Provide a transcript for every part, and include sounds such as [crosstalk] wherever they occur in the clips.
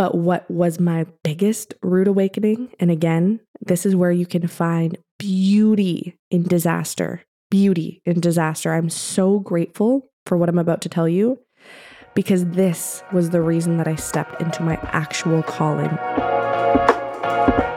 But what was my biggest rude awakening? And again, this is where you can find beauty in disaster. Beauty in disaster. I'm so grateful for what I'm about to tell you because this was the reason that I stepped into my actual calling.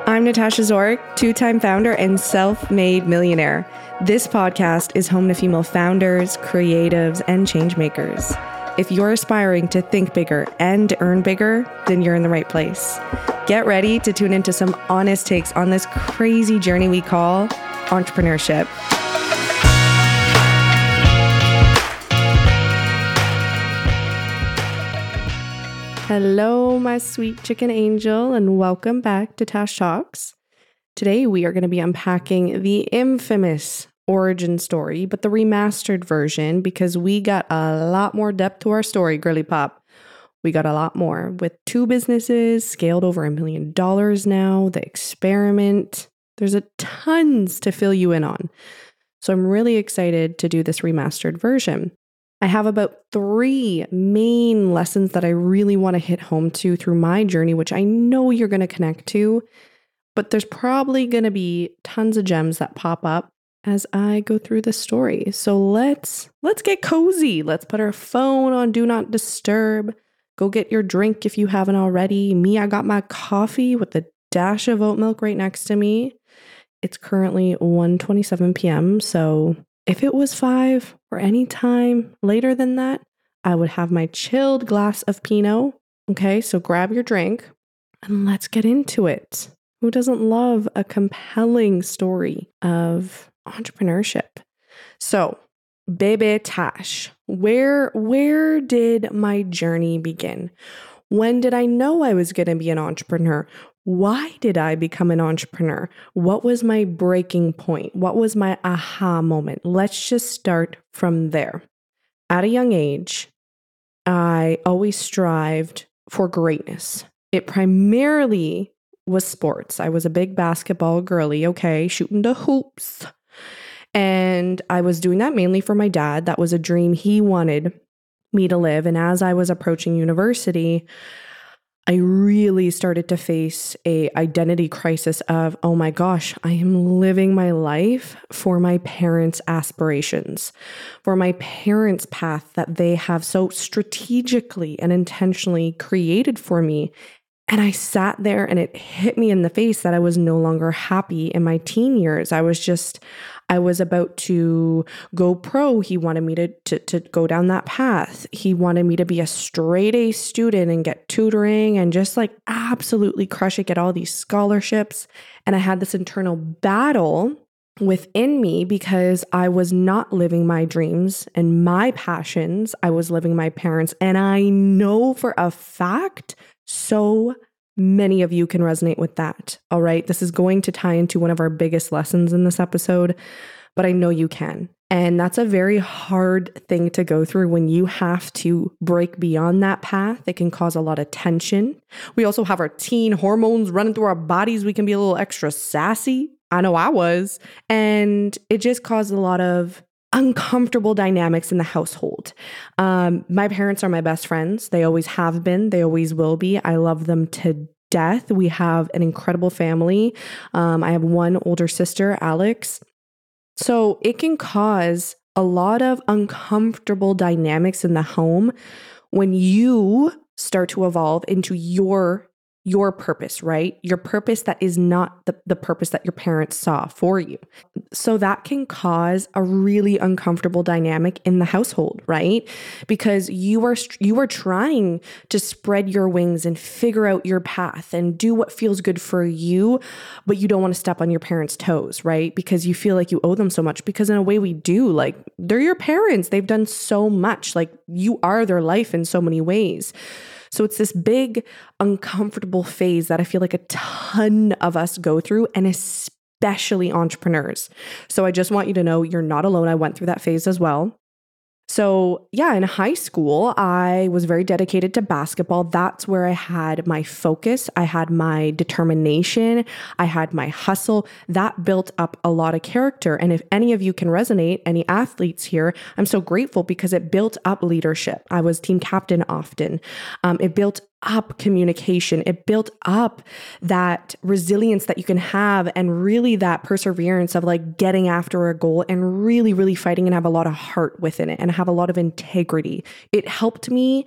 I'm Natasha Zoric, two time founder and self made millionaire. This podcast is home to female founders, creatives, and changemakers. If you're aspiring to think bigger and earn bigger, then you're in the right place. Get ready to tune into some honest takes on this crazy journey we call entrepreneurship. Hello, my sweet chicken angel, and welcome back to Tash Talks. Today, we are going to be unpacking the infamous origin story, but the remastered version because we got a lot more depth to our story, Girly Pop. We got a lot more with two businesses scaled over a million dollars now, the experiment. There's a tons to fill you in on. So I'm really excited to do this remastered version. I have about three main lessons that I really want to hit home to through my journey, which I know you're going to connect to. But there's probably going to be tons of gems that pop up as I go through the story. So let's let's get cozy. Let's put our phone on do not disturb. Go get your drink if you haven't already. Me, I got my coffee with a dash of oat milk right next to me. It's currently 1:27 p.m. So if it was 5 or any time later than that, I would have my chilled glass of Pinot. Okay, so grab your drink and let's get into it. Who doesn't love a compelling story of entrepreneurship. So, Bebe Tash, where where did my journey begin? When did I know I was going to be an entrepreneur? Why did I become an entrepreneur? What was my breaking point? What was my aha moment? Let's just start from there. At a young age, I always strived for greatness. It primarily was sports. I was a big basketball girly, okay, shooting the hoops. And I was doing that mainly for my dad. That was a dream he wanted me to live. And as I was approaching university, I really started to face a identity crisis of, oh my gosh, I am living my life for my parents' aspirations, for my parents' path that they have so strategically and intentionally created for me. And I sat there and it hit me in the face that I was no longer happy in my teen years. I was just, I was about to go pro. He wanted me to, to, to go down that path. He wanted me to be a straight A student and get tutoring and just like absolutely crush it, get all these scholarships. And I had this internal battle within me because I was not living my dreams and my passions. I was living my parents. And I know for a fact so many of you can resonate with that. All right. This is going to tie into one of our biggest lessons in this episode, but I know you can. And that's a very hard thing to go through when you have to break beyond that path. It can cause a lot of tension. We also have our teen hormones running through our bodies. We can be a little extra sassy. I know I was. And it just caused a lot of uncomfortable dynamics in the household. Um, my parents are my best friends. They always have been, they always will be. I love them to death. We have an incredible family. Um, I have one older sister, Alex. So it can cause a lot of uncomfortable dynamics in the home when you start to evolve into your your purpose, right? Your purpose that is not the, the purpose that your parents saw for you. So that can cause a really uncomfortable dynamic in the household, right? Because you are you are trying to spread your wings and figure out your path and do what feels good for you, but you don't want to step on your parents' toes, right? Because you feel like you owe them so much because in a way we do. Like they're your parents. They've done so much. Like you are their life in so many ways. So it's this big, uncomfortable phase that I feel like a ton of us go through, and especially entrepreneurs. So I just want you to know you're not alone. I went through that phase as well. So, yeah, in high school, I was very dedicated to basketball. That's where I had my focus. I had my determination. I had my hustle. That built up a lot of character. And if any of you can resonate, any athletes here, I'm so grateful because it built up leadership. I was team captain often. Um, it built up communication. It built up that resilience that you can have and really that perseverance of like getting after a goal and really, really fighting and have a lot of heart within it and have a lot of integrity. It helped me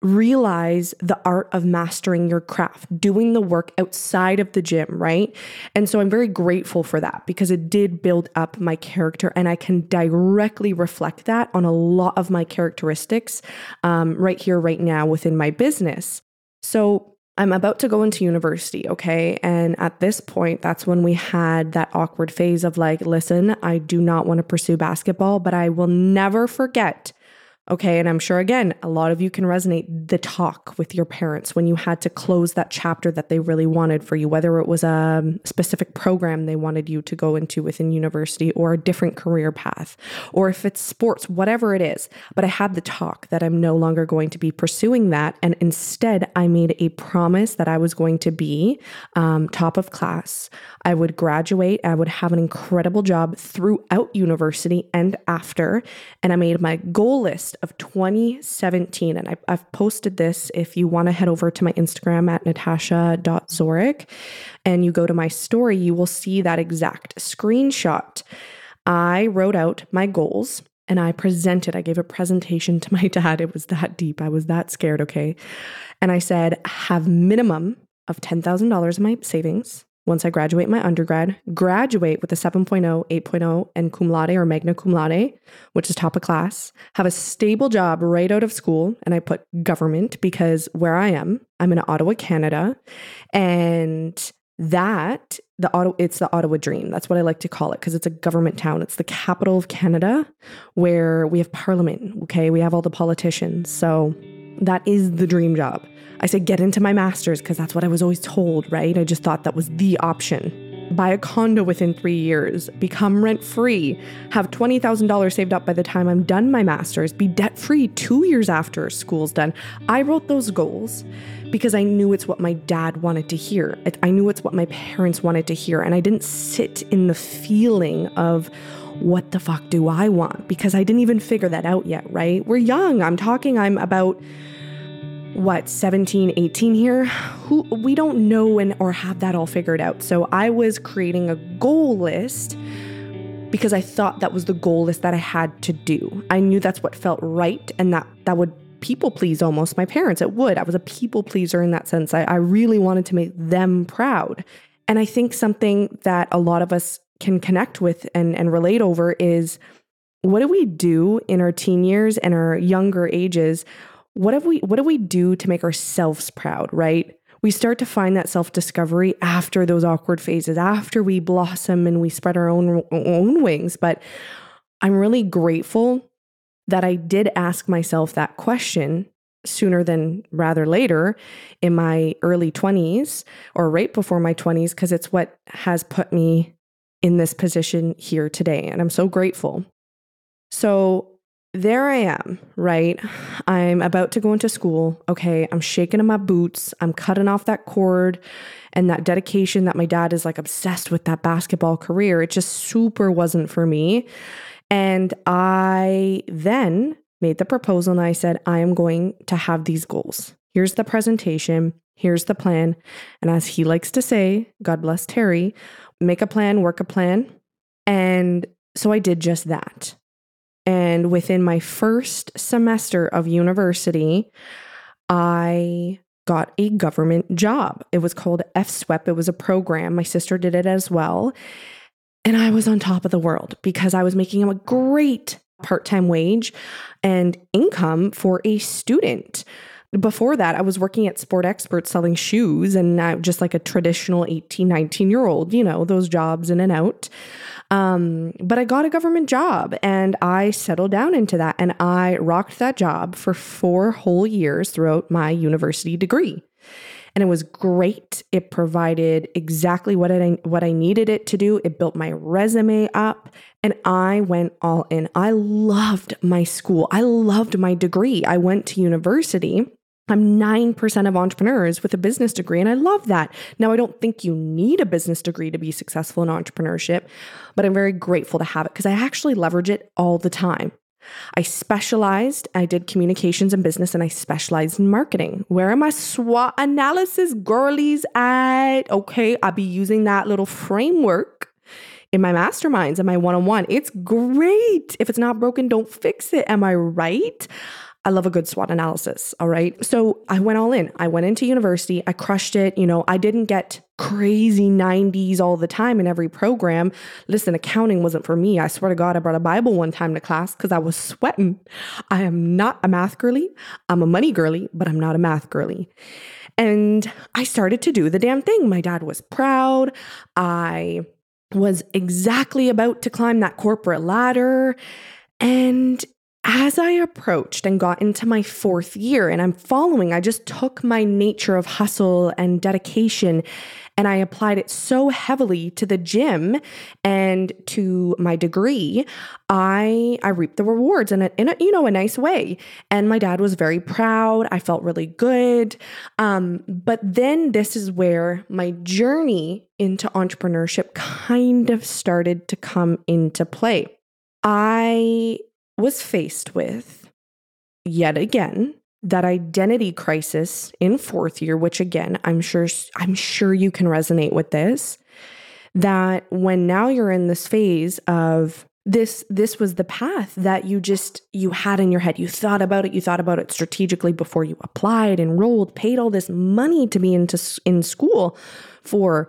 realize the art of mastering your craft, doing the work outside of the gym, right? And so I'm very grateful for that because it did build up my character and I can directly reflect that on a lot of my characteristics um, right here, right now within my business. So I'm about to go into university, okay? And at this point, that's when we had that awkward phase of like, listen, I do not want to pursue basketball, but I will never forget Okay. And I'm sure, again, a lot of you can resonate the talk with your parents when you had to close that chapter that they really wanted for you, whether it was a specific program they wanted you to go into within university or a different career path, or if it's sports, whatever it is. But I had the talk that I'm no longer going to be pursuing that. And instead, I made a promise that I was going to be um, top of class. I would graduate, I would have an incredible job throughout university and after. And I made my goal list of 2017. And I, have posted this if you want to head over to my Instagram at natasha.zoric and you go to my story, you will see that exact screenshot. I wrote out my goals and I presented, I gave a presentation to my [laughs] dad. It was that deep. I was that scared, okay? And I said, have minimum of $10,000 in my savings once I graduate my undergrad, graduate with a 7.0, 8.0, and cum laude or magna cum laude, which is top of class, have a stable job right out of school. And I put government because where I am, I'm in Ottawa, Canada. And that the Ottawa, it's the Ottawa dream. That's what I like to call it because it's a government town. It's the capital of Canada where we have parliament. Okay. We have all the politicians. So that is the dream job. I said, get into my master's because that's what I was always told, right? I just thought that was the option. Buy a condo within three years, become rent free, have $20,000 saved up by the time I'm done my master's, be debt free two years after school's done. I wrote those goals because I knew it's what my dad wanted to hear. I knew it's what my parents wanted to hear. And I didn't sit in the feeling of, what the fuck do I want? Because I didn't even figure that out yet, right? We're young. I'm talking, I'm about what 17 18 here? Who we don't know and or have that all figured out. So i was creating a goal list because i thought that was the goal list that i had to do. I knew that's what felt right and that that would people please almost my parents. It would. I was a people pleaser in that sense. I, I really wanted to make them proud. And i think something that a lot of us can connect with and, and relate over is what do we do in our teen years and our younger ages what have we what do we do to make ourselves proud, right? We start to find that self-discovery after those awkward phases, after we blossom and we spread our own own wings, but I'm really grateful that I did ask myself that question sooner than rather later in my early 20s or right before my 20s because it's what has put me in this position here today and I'm so grateful. So there I am, right? I'm about to go into school. Okay, I'm shaking in my boots. I'm cutting off that cord and that dedication that my dad is like obsessed with that basketball career. It just super wasn't for me. And I then made the proposal and I said, I am going to have these goals. Here's the presentation. Here's the plan. And as he likes to say, God bless Terry, make a plan, work a plan. And so I did just that. And within my first semester of university, I got a government job. It was called FSWEP. It was a program. My sister did it as well. And I was on top of the world because I was making a great part time wage and income for a student. Before that, I was working at Sport Expert selling shoes and uh, just like a traditional 18, 19 year old, you know, those jobs in and out. Um, but I got a government job and I settled down into that and I rocked that job for four whole years throughout my university degree. And it was great. It provided exactly what I what I needed it to do. It built my resume up and I went all in. I loved my school. I loved my degree. I went to university I'm 9% of entrepreneurs with a business degree, and I love that. Now, I don't think you need a business degree to be successful in entrepreneurship, but I'm very grateful to have it because I actually leverage it all the time. I specialized, I did communications and business, and I specialized in marketing. Where are my SWOT analysis girlies at? Okay, I'll be using that little framework in my masterminds and my one on one. It's great. If it's not broken, don't fix it. Am I right? I love a good SWOT analysis. All right. So I went all in. I went into university. I crushed it. You know, I didn't get crazy 90s all the time in every program. Listen, accounting wasn't for me. I swear to God, I brought a Bible one time to class because I was sweating. I am not a math girly. I'm a money girly, but I'm not a math girly. And I started to do the damn thing. My dad was proud. I was exactly about to climb that corporate ladder. And as I approached and got into my fourth year, and I'm following, I just took my nature of hustle and dedication and I applied it so heavily to the gym and to my degree. I I reaped the rewards in a, in a you know a nice way, and my dad was very proud. I felt really good. Um, but then this is where my journey into entrepreneurship kind of started to come into play. I was faced with yet again that identity crisis in fourth year which again I'm sure I'm sure you can resonate with this that when now you're in this phase of this this was the path that you just you had in your head. You thought about it you thought about it strategically before you applied enrolled paid all this money to be into in school for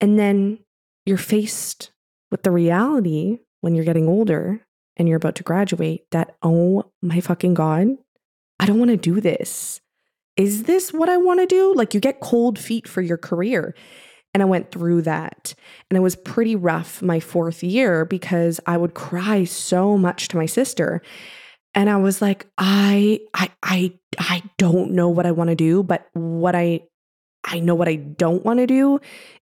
and then you're faced with the reality when you're getting older and you're about to graduate that, oh my fucking God, I don't want to do this. Is this what I want to do? Like you get cold feet for your career. And I went through that. And it was pretty rough my fourth year because I would cry so much to my sister. And I was like, I I I I don't know what I want to do, but what I I know what I don't want to do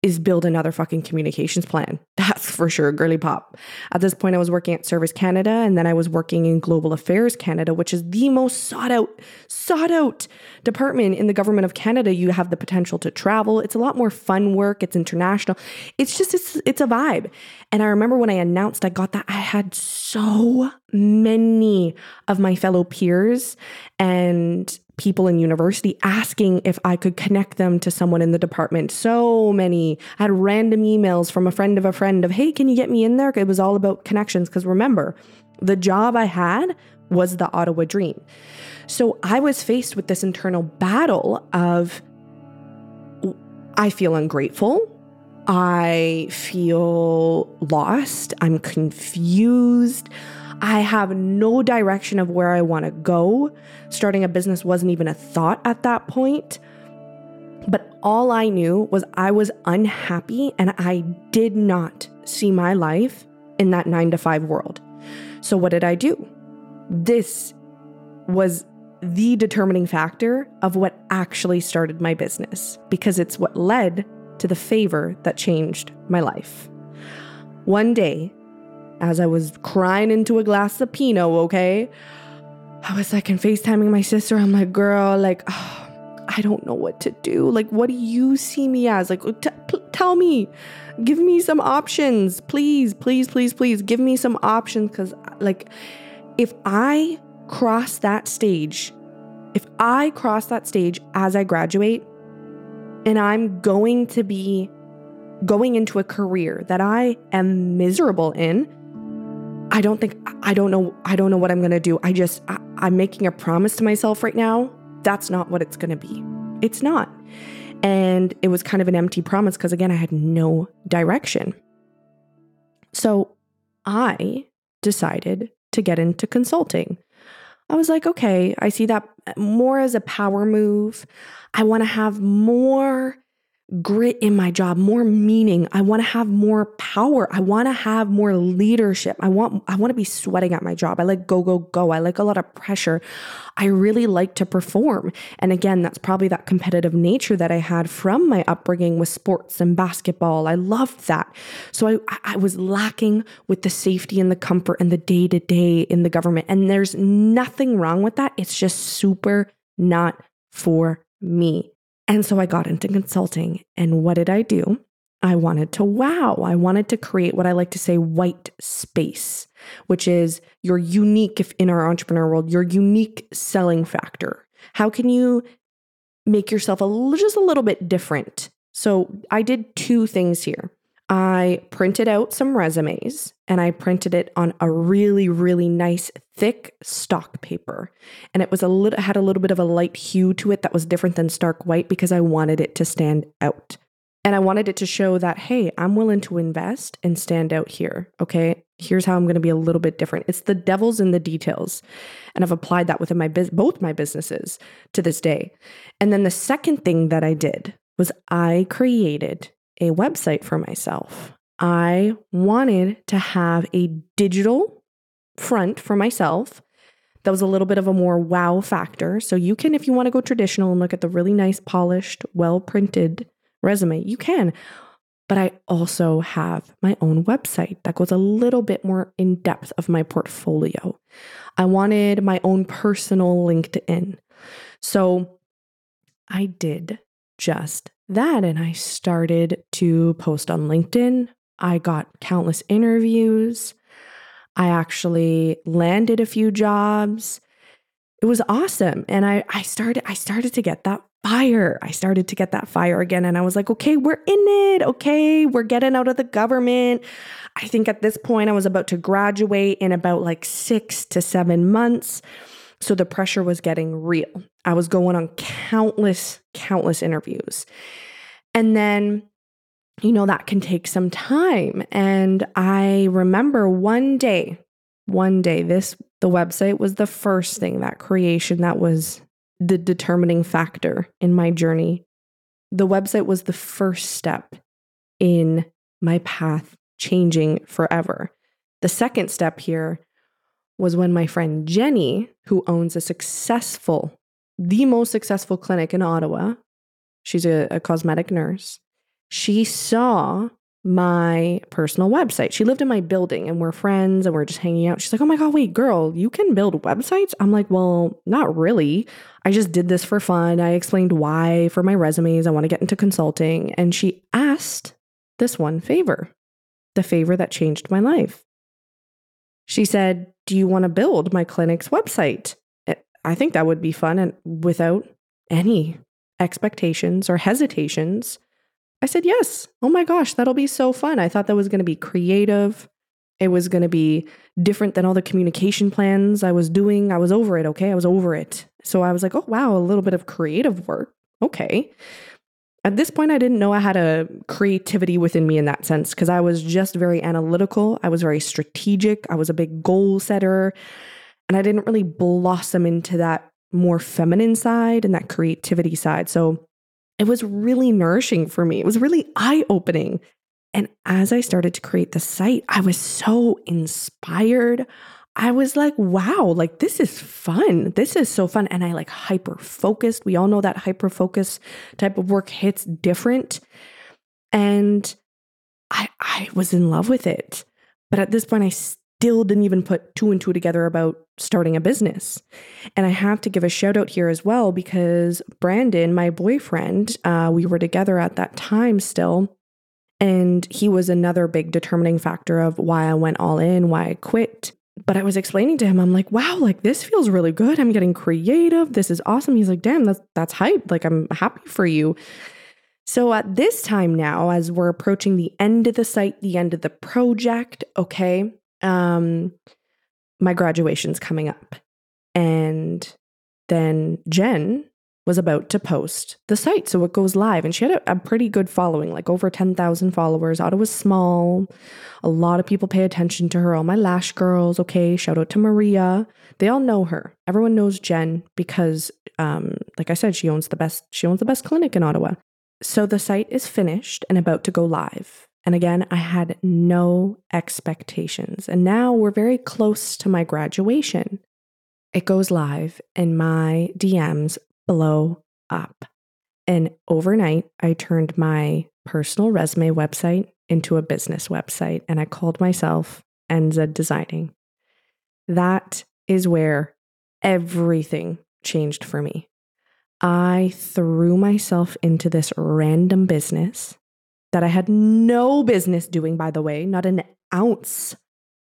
is build another fucking communications plan. [laughs] That's for sure, girly pop. At this point, I was working at Service Canada and then I was working in Global Affairs Canada, which is the most sought out, sought out department in the government of Canada. You have the potential to travel. It's a lot more fun work. It's international. It's just, it's, it's a vibe. And I remember when I announced I got that, I had so many of my fellow peers and people in university asking if I could connect them to someone in the department. So many. I had random emails from a friend of a friend of, hey, can you get me in there? It was all about connections. Because remember, the job I had was the Ottawa dream. So I was faced with this internal battle of, I feel ungrateful. I feel lost. I'm confused. I have no direction of where I want to go. Starting a business wasn't even a thought at that point. But all I knew was I was unhappy and I did not see my life in that nine to five world. So, what did I do? This was the determining factor of what actually started my business because it's what led to the favor that changed my life. One day, as I was crying into a glass of Pinot, okay? I was like, and FaceTiming my sister. I'm like, girl, like, oh, [sighs] I don't know what to do. Like, what do you see me as? Like, t- p- tell me, give me some options, please, please, please, please, give me some options. Cause, like, if I cross that stage, if I cross that stage as I graduate, and I'm going to be going into a career that I am miserable in, I don't think I don't know I don't know what I'm going to do. I just I, I'm making a promise to myself right now. That's not what it's going to be. It's not. And it was kind of an empty promise because again I had no direction. So I decided to get into consulting. I was like, okay, I see that more as a power move. I want to have more grit in my job, more meaning. I want to have more power. I want to have more leadership. I want I want to be sweating at my job. I like go go go. I like a lot of pressure. I really like to perform. And again, that's probably that competitive nature that I had from my upbringing with sports and basketball. I loved that. So I I was lacking with the safety and the comfort and the day-to-day in the government. And there's nothing wrong with that. It's just super not for me. And so I got into consulting. And what did I do? I wanted to wow. I wanted to create what I like to say white space, which is your unique, if in our entrepreneur world, your unique selling factor. How can you make yourself a just a little bit different? So I did two things here. I printed out some resumes and I printed it on a really, really nice thick stock paper. And it was a little had a little bit of a light hue to it that was different than stark white because I wanted it to stand out. And I wanted it to show that, hey, I'm willing to invest and stand out here. Okay. Here's how I'm going to be a little bit different. It's the devil's in the details. And I've applied that within my biz- both my businesses to this day. And then the second thing that I did was I created a website for myself. I wanted to have a digital front for myself that was a little bit of a more wow factor. So you can, if you want to go traditional and look at the really nice, polished, well printed resume, you can. But I also have my own website that goes a little bit more in depth of my portfolio. I wanted my own personal LinkedIn. So I did just that. And I started to post on LinkedIn. I got countless interviews. I actually landed a few jobs. It was awesome. And I, I started I started to get that fire. I started to get that fire again. And I was like, okay, we're in it. Okay, we're getting out of the government. I think at this point I was about to graduate in about like six to seven months. So the pressure was getting real. I was going on countless, countless interviews. And then, you know, that can take some time. And I remember one day, one day, this, the website was the first thing, that creation that was the determining factor in my journey. The website was the first step in my path changing forever. The second step here was when my friend Jenny, who owns a successful, the most successful clinic in Ottawa, she's a, a cosmetic nurse, she saw my personal website. She lived in my building and we're friends and we're just hanging out. She's like, Oh my God, wait, girl, you can build websites? I'm like, Well, not really. I just did this for fun. I explained why for my resumes. I want to get into consulting. And she asked this one favor, the favor that changed my life. She said, Do you want to build my clinic's website? Eh, I think that would be fun and without any expectations or hesitations. I said, Yes. Oh my gosh, that'll be so fun. I thought that was going to be creative. It was going to be different than all the communication plans I was doing. I was over it. Okay. I was over it. So I was like, Oh, wow, a little bit of creative work. Okay. At this point, I didn't know I had a creativity within me in that sense because I was just very analytical. I was very strategic. I was a big goal setter. And I didn't really blossom into that more feminine side and that creativity side. So it was really nourishing for me. It was really eye opening. And as I started to create the site, I was so inspired. I was like, wow, like this is fun. This is so fun. And I like hyper focused. We all know that hyper focus type of work hits different. And I, I was in love with it. But at this point, I still didn't even put two and two together about starting a business. And I have to give a shout out here as well because Brandon, my boyfriend, uh, we were together at that time still. And he was another big determining factor of why I went all in, why I quit but I was explaining to him, I'm like, wow, like this feels really good. I'm getting creative. This is awesome. He's like, damn, that's that's hype. Like I'm happy for you. So at this time now, as we're approaching the end of the site, the end of the project, okay, um, my graduation's coming up. And then Jen, was about to post the site. So it goes live. And she had a, a pretty good following, like over 10,000 followers. Ottawa's small. A lot of people pay attention to her. All my Lash girls, okay, shout out to Maria. They all know her. Everyone knows Jen because, um, like I said, she owns the best, she owns the best clinic in Ottawa. So the site is finished and about to go live. And again, I had no expectations. And now we're very close to my graduation. It goes live, and my DMs blow up. And overnight, I turned my personal resume website into a business website and I called myself Enza Designing. That is where everything changed for me. I threw myself into this random business that I had no business doing, by the way, not an ounce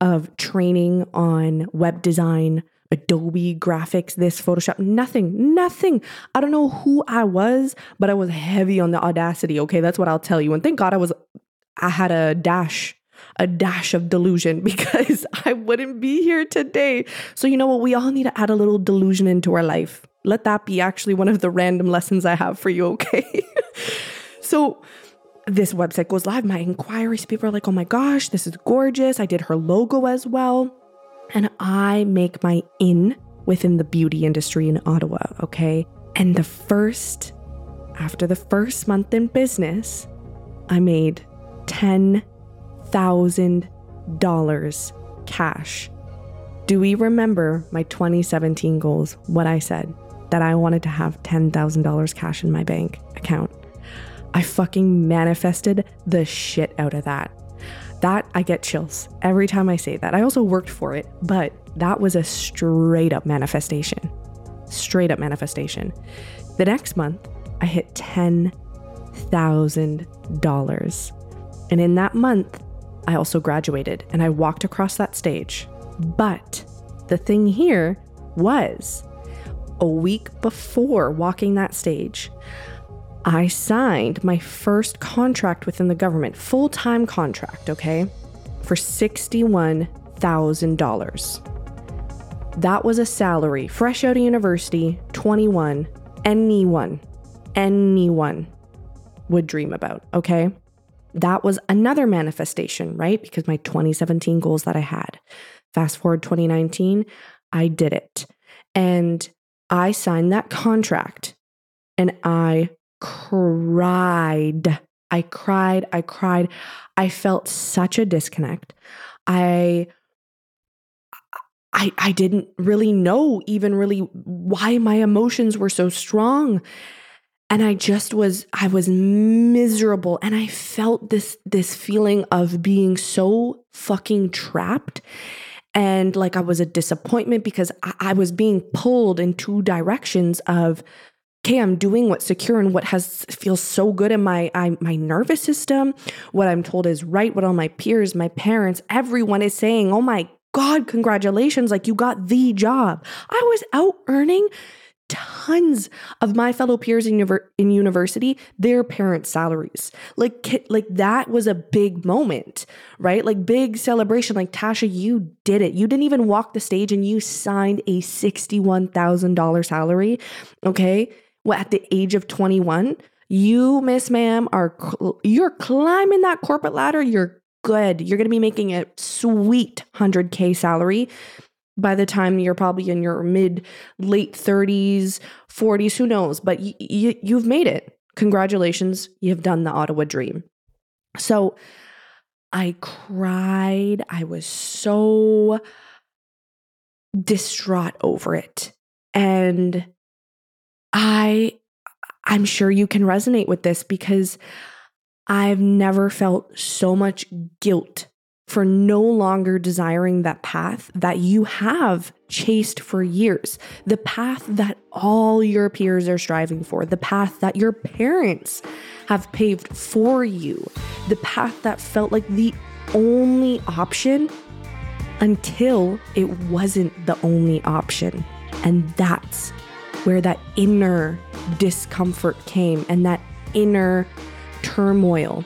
of training on web design, Adobe graphics, this Photoshop, nothing, nothing. I don't know who I was, but I was heavy on the audacity. Okay, that's what I'll tell you. And thank God I was, I had a dash, a dash of delusion [laughs] because I wouldn't be here today. So, you know what? We all need to add a little delusion into our life. Let that be actually one of the random lessons I have for you, okay? [laughs] so, this website goes live. My inquiries, people are like, oh my gosh, this is gorgeous. I did her logo as well and I make my in within the beauty industry in Ottawa, okay? And the first, after the first month in business, I made $10,000 cash. Do we remember my 2017 goals? What I said that I wanted to have $10,000 cash in my bank account. I fucking manifested the shit out of that. That I get chills every time I say that. I also worked for it, but that was a straight up manifestation. Straight up manifestation. The next month, I hit $10,000. And in that month, I also graduated and I walked across that stage. But the thing here was a week before walking that stage, I signed my first contract within the government, full time contract, okay, for $61,000. That was a salary, fresh out of university, 21, anyone, anyone would dream about, okay? That was another manifestation, right? Because my 2017 goals that I had. Fast forward 2019, I did it. And I signed that contract and I cried. I cried. I cried. I felt such a disconnect. I I I didn't really know even really why my emotions were so strong. And I just was I was miserable and I felt this this feeling of being so fucking trapped and like I was a disappointment because I, I was being pulled in two directions of okay, I'm doing what's secure and what has feels so good in my I, my nervous system. What I'm told is right. What all my peers, my parents, everyone is saying. Oh my God, congratulations! Like you got the job. I was out earning tons of my fellow peers in, in university their parents salaries like like that was a big moment right like big celebration like tasha you did it you didn't even walk the stage and you signed a $61000 salary okay at the age of 21 you miss ma'am are you're climbing that corporate ladder. You're good. You're going to be making a sweet 100k salary by the time you're probably in your mid late 30s 40s who knows? But you've made it. Congratulations. You've done the ottawa dream. So i cried. I was so distraught over it. And I I'm sure you can resonate with this because I've never felt so much guilt for no longer desiring that path that you have chased for years, the path that all your peers are striving for, the path that your parents have paved for you, the path that felt like the only option until it wasn't the only option. And that's where that inner discomfort came and that inner turmoil.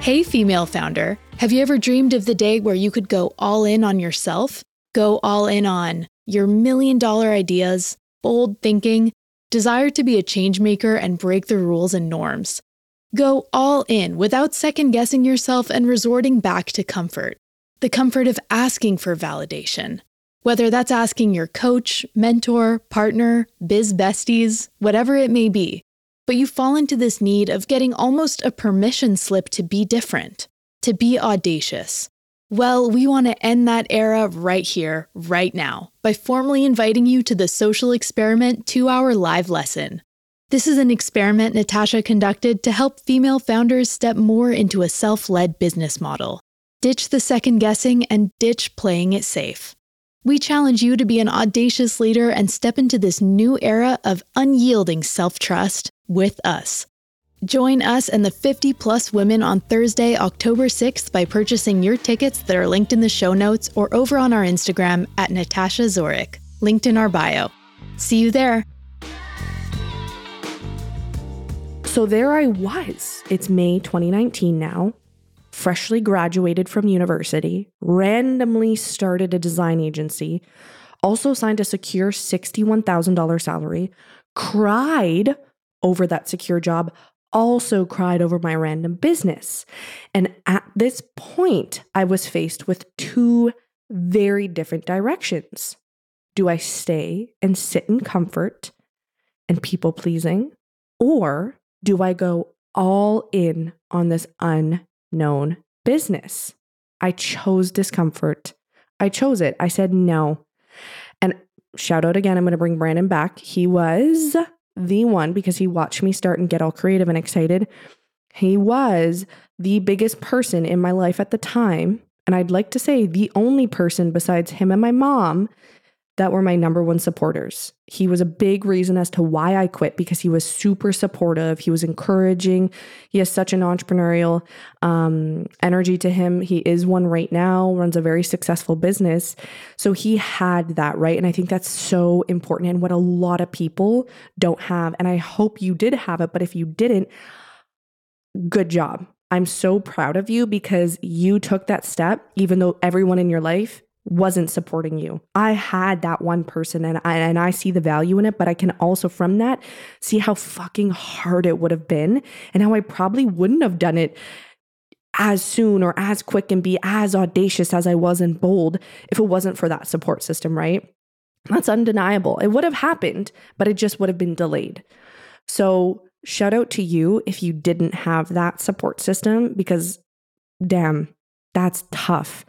Hey, female founder, have you ever dreamed of the day where you could go all in on yourself? Go all in on your million dollar ideas, bold thinking, desire to be a change maker and break the rules and norms. Go all in without second guessing yourself and resorting back to comfort. The comfort of asking for validation, whether that's asking your coach, mentor, partner, biz besties, whatever it may be. But you fall into this need of getting almost a permission slip to be different, to be audacious. Well, we want to end that era right here, right now, by formally inviting you to the Social Experiment two hour live lesson. This is an experiment Natasha conducted to help female founders step more into a self led business model. Ditch the second guessing and ditch playing it safe. We challenge you to be an audacious leader and step into this new era of unyielding self trust, with us. Join us and the 50 plus women on Thursday, October 6th by purchasing your tickets that are linked in the show notes or over on our Instagram at Natasha Zoric, linked in our bio. See you there. So there I was. It's May 2019 now, freshly graduated from university, randomly started a design agency, also signed a secure $61,000 salary, cried over that secure job, also cried over my random business. And at this point, I was faced with two very different directions. Do I stay and sit in comfort and people pleasing? Or do I go all in on this unknown business? I chose discomfort. I chose it. I said no. And shout out again, I'm going to bring Brandon back. He was the one because he watched me start and get all creative and excited. He was the biggest person in my life at the time. And I'd like to say the only person besides him and my mom that were my number one supporters. He was a big reason as to why I quit because he was super supportive. He was encouraging. He has such an entrepreneurial um, energy to him. He is one right now, runs a very successful business. So he had that, right? And I think that's so important and what a lot of people don't have. And I hope you did have it, but if you didn't, good job. I'm so proud of you because you took that step, even though everyone in your life wasn't supporting you. I had that one person and I, and I see the value in it, but I can also from that see how fucking hard it would have been and how I probably wouldn't have done it as soon or as quick and be as audacious as I was and bold if it wasn't for that support system, right? That's undeniable. It would have happened, but it just would have been delayed. So, shout out to you if you didn't have that support system because damn, that's tough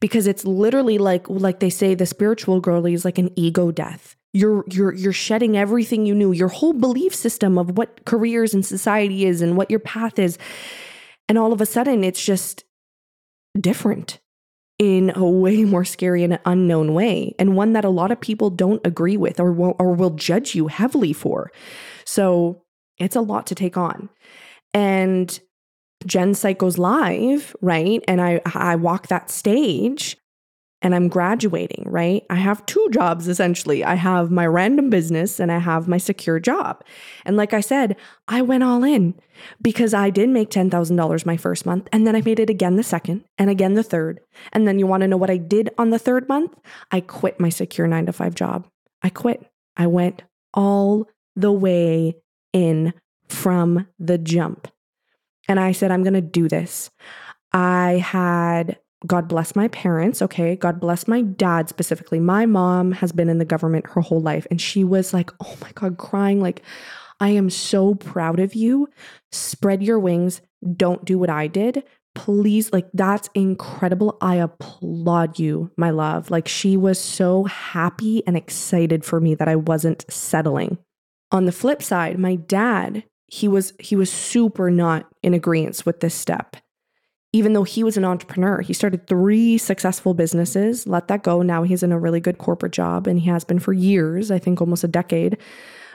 because it's literally like like they say the spiritual girly is like an ego death. You're you're you're shedding everything you knew your whole belief system of what careers and society is and what your path is. And all of a sudden it's just different in a way more scary and unknown way and one that a lot of people don't agree with or will, or will judge you heavily for. So it's a lot to take on. And Jen's site goes live, right? And I I walk that stage and I'm graduating, right? I have two jobs essentially. I have my random business and I have my secure job. And like I said, I went all in because I did make $10,000 my first month and then I made it again the second and again the third. And then you want to know what I did on the third month? I quit my secure 9 to 5 job. I quit. I went all the way in from the jump. And I said, I'm going to do this. I had, God bless my parents, okay? God bless my dad specifically. My mom has been in the government her whole life, and she was like, oh my God, crying, like, I am so proud of you. Spread your wings. Don't do what I did. Please, like, that's incredible. I applaud you, my love. Like, she was so happy and excited for me that I wasn't settling. On the flip side, my dad he was he was super not in agreement with this step. Even though he was an entrepreneur he started three successful businesses let that go. Now he's in a really good corporate job and he has been for years i think almost a decade.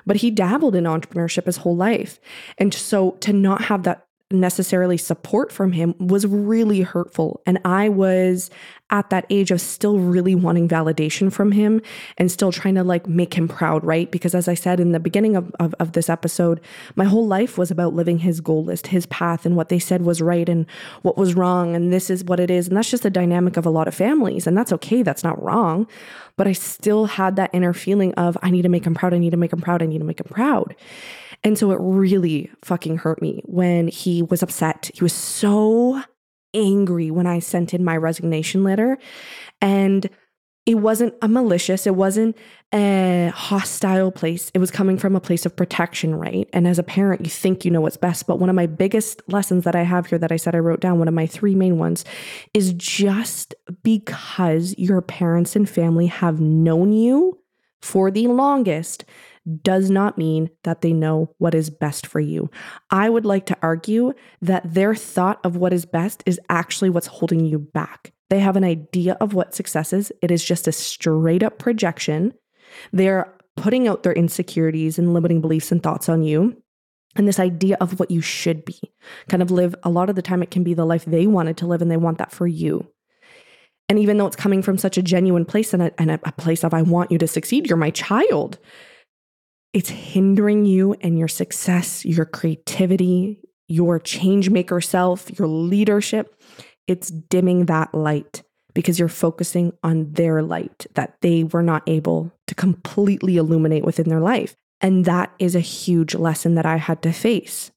But he dabbled in entrepreneurship his whole life. And so to not have that necessarily support from him was really hurtful. And I was at that age of still really wanting validation from him and still trying to like make him proud, right? Because as I said in the beginning of, of, of, this episode, my whole life was about living his goal list, his path, and what they said was right and what was wrong. And this is what it is. And that's just the dynamic of a lot of families. And that's okay. That's not wrong. But I still had that inner feeling of, I need to make him proud. I need to make him proud. I need to make him proud. And so it really fucking hurt me when he was upset. He was so angry when I sent in my resignation letter. And it wasn't a malicious, it wasn't a hostile place. It was coming from a place of protection, right? And as a parent, you think you know what's best. But one of my biggest lessons that I have here that I said I wrote down, one of my three main ones, is just because your parents and family have known you for the longest does not mean that they know what is best for you. I would like to argue that their thought of what is best is actually what's holding you back. They have an idea of what success is, it is just a straight up projection. They're putting out their insecurities and limiting beliefs and thoughts on you. and this idea of what you should be. Kind of live, a lot of the time, it can be the life they wanted to live, and they want that for you. And even though it's coming from such a genuine place and a, and a, a place of, I want you to succeed, you're my child, it's hindering you and your success, your creativity, your change maker self, your leadership. It's dimming that light because you're focusing on their light that they were not able to completely illuminate within their life. And that is a huge lesson that I had to face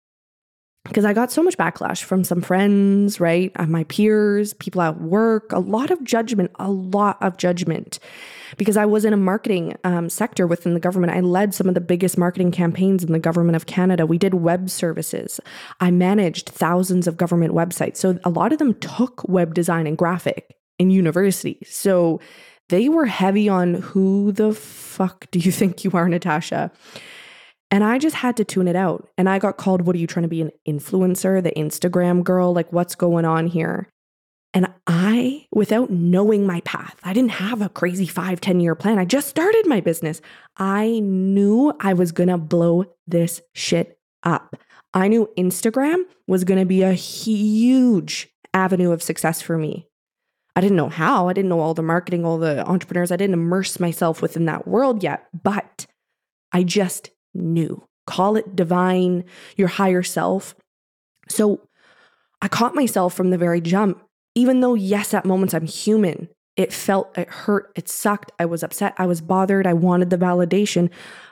because I got so much backlash from some friends, right? Uh, my peers, people at work, a lot of judgment, a lot of judgment. Because I was in a marketing um, sector within the government. I led some of the biggest marketing campaigns in the government of Canada. We did web services. I managed thousands of government websites. So a lot of them took web design and graphic in university. So they were heavy on who the fuck do you [laughs] think you are, Natasha? And I just had to tune it out. And I got called, What are you trying to be an influencer, the Instagram girl? Like, what's going on here? And I, without knowing my path, I didn't have a crazy five, 10 year plan. I just started my business. I knew I was gonna blow this shit up. I knew Instagram was gonna be a huge avenue of success for me. I didn't know how. I didn't know all the marketing, all the entrepreneurs. I didn't immerse myself within that world yet, but I just knew. Call it divine, your higher self. So I caught myself from the very jump, even though, yes, at moments I'm human. It felt, it hurt, it sucked. I was upset, I was bothered, I wanted the validation.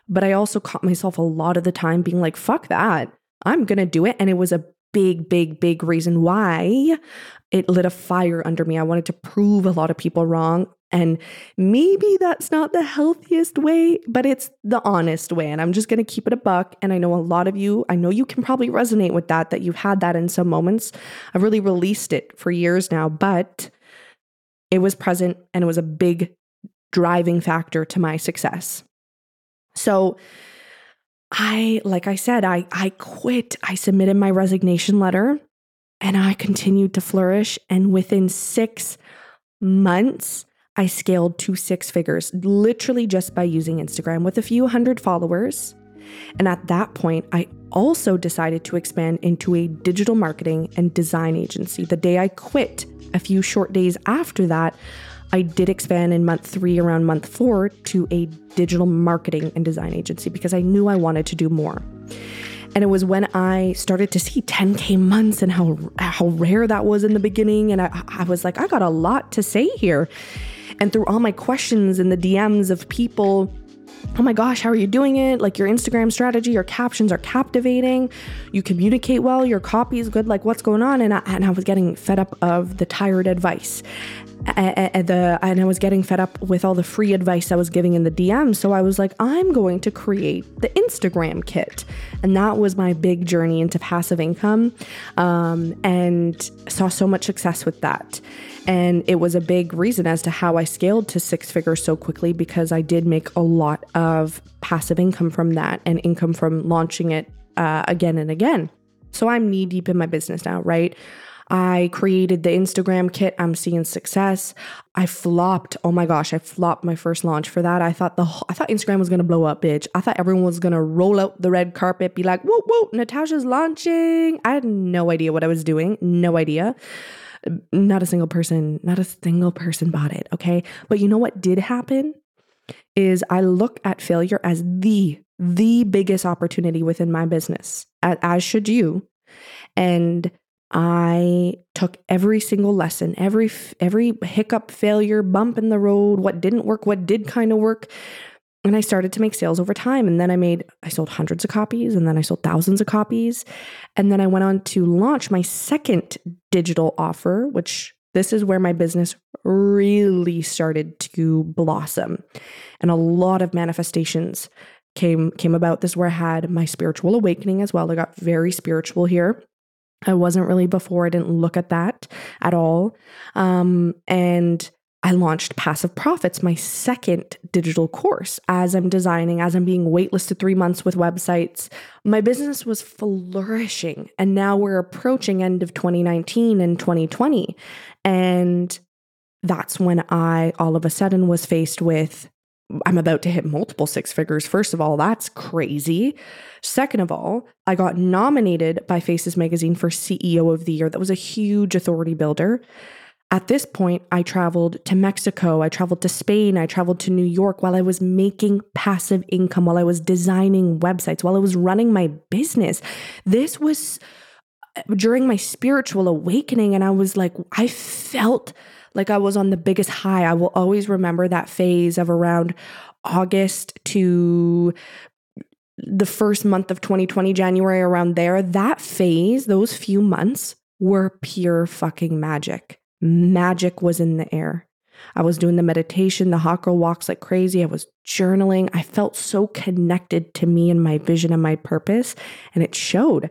But I also caught myself a lot of the time being like, fuck that. I'm to do it. And it was a big, big, big reason why it lit a fire under me. I wanted to prove a lot of people wrong. And maybe that's not the healthiest way, but it's the honest way. And I'm just going to keep it a buck. And I know a lot of you, I know you can probably resonate with that, that you've had that in some moments. I've really released it for years now, but it was present and it was a big driving factor to my success. So, I, like I said, I, I quit. I submitted my resignation letter and I continued to flourish. And within six months, I scaled to six figures, literally just by using Instagram with a few hundred followers. And at that point, I also decided to expand into a digital marketing and design agency. The day I quit, a few short days after that, I did expand in month three, around month four, to a digital marketing and design agency because I knew I wanted to do more. And it was when I started to see 10K months and how, how rare that was in the beginning. And I, I was like, I got a lot to say here. And through all my questions and the DMs of people, oh my gosh, how are you doing it? Like your Instagram strategy, your captions are captivating. You communicate well, your copy is good. Like what's going on? And I, and I was getting fed up of the tired advice. And, the, and I was getting fed up with all the free advice I was giving in the DM. So I was like, I'm going to create the Instagram kit. And that was my big journey into passive income um, and saw so much success with that. And it was a big reason as to how I scaled to six figures so quickly because I did make a lot of passive income from that and income from launching it uh, again and again. So I'm knee deep in my business now, right? I created the Instagram kit. I'm seeing success. I flopped. Oh my gosh, I flopped my first launch for that. I thought the whole, I thought Instagram was gonna blow up, bitch. I thought everyone was gonna roll out the red carpet, be like, whoa, whoa, Natasha's launching. I had no idea what I was doing. No idea. Not a single person, not a single person bought it. Okay. But you know what did happen? Is I look at failure as the, the biggest opportunity within my business, as should you. And I took every single lesson, every every hiccup, failure, bump in the road, what didn't work, what did kind of work, and I started to make sales over time. And then I made, I sold hundreds of copies and then I sold thousands of copies. And then I went on to launch my second digital offer, which this is where my business really started to blossom. And a lot of manifestations came came about. This is where I had my spiritual awakening as well. I got very spiritual here. I wasn't really before. I didn't look at that at all. Um, and I launched Passive Profits, my second digital course, as I'm designing, as I'm being waitlisted three months with websites. My business was flourishing. And now we're approaching end of 2019 and 2020. And that's when I all of a sudden was faced with I'm about to hit multiple six figures. First of all, that's crazy. Second of all, I got nominated by Faces Magazine for CEO of the Year. That was a huge authority builder. At this point, I traveled to Mexico, I traveled to Spain, I traveled to New York while I was making passive income, while I was designing websites, while I was running my business. This was uh, during my spiritual awakening, and I was like, I felt like I was on the biggest high. I will always remember that phase of around August to the first month of 2020, January, around there. That phase, those few months were pure fucking magic. Magic was in the air. I was doing the meditation, the hot girl walks like crazy. I was journaling. I felt so connected to me and my vision and my purpose, and it showed.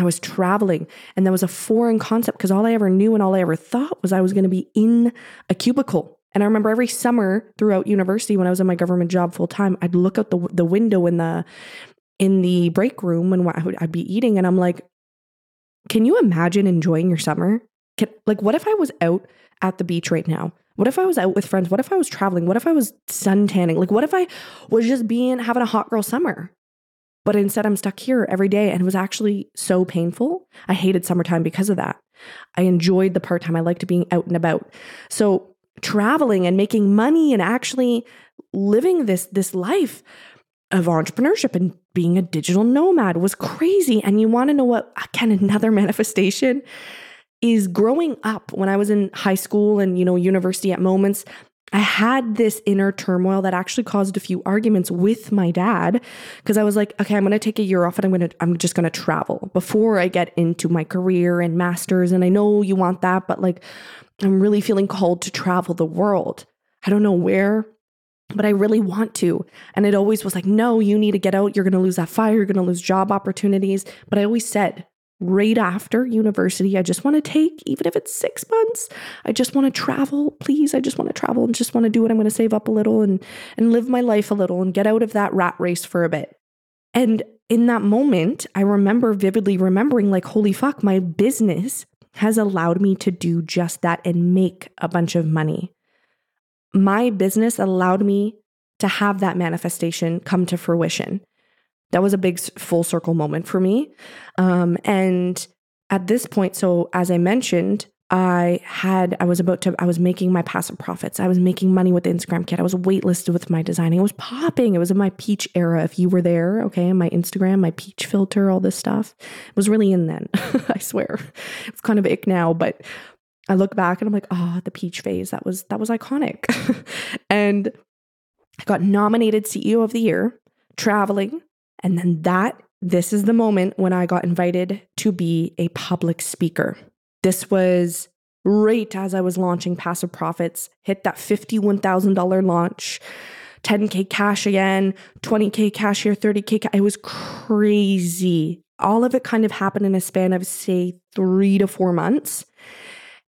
I was traveling and that was a foreign concept because all I ever knew and all I ever thought was I was going to be in a cubicle. And I remember every summer throughout university when I was in my government job full time, I'd look out the the window in the in the break room when I'd be eating and I'm like, can you imagine enjoying your summer? Can, like what if I was out at the beach right now? What if I was out with friends? What if I was traveling? What if I was sun tanning? Like what if I was just being having a hot girl summer? But instead, I'm stuck here every day. And it was actually so painful. I hated summertime because of that. I enjoyed the part time. I liked being out and about. So, traveling and making money and actually living this, this life of entrepreneurship and being a digital nomad was crazy. And you want to know what, again, another [laughs] manifestation is growing up when I was in high school and, you know, university at moments. I had this inner turmoil that actually caused a few arguments with my dad because I was like, okay, I'm going to take a year off and I'm going to I'm just going to travel before I get into my career and masters and I know you want that, but like I'm really feeling called to travel the world. I don't know where, but I really want to. And it always was like, no, you need to get out. You're going to lose that fire. You're going to lose job opportunities. But I always said, right after university. I just want to take, even if it's six months, I just want to travel. Please, I just want to travel and just want to do it. I'm going to save up a little and and live my life a little and get out of that rat race for a bit. And in that moment, I remember vividly remembering, like, holy fuck, my business has allowed me to do just that and make a bunch of money. My business allowed me to have that manifestation come to fruition that was a big full circle moment for me. Um, and at this point, so as I mentioned, I had, I was about to, I was making my passive profits. I was making money with the Instagram Kit. I was waitlisted with my designing. It was popping. It was in my peach era. If you were there, okay, my Instagram, my peach filter, all this stuff. It was really in then. [laughs] I swear. It's kind of ick now, but I look back and I'm like, oh, the peach phase. That was, that was iconic. [laughs] and I got nominated CEO of the year, traveling, and then that, this is the moment when I got invited to be a public speaker. This was right as I was launching Passive Profits, hit that $51,000 launch, 10K cash again, 20K cash here, 30K. Cash. It was crazy. All of it kind of happened in a span of, say, three to four months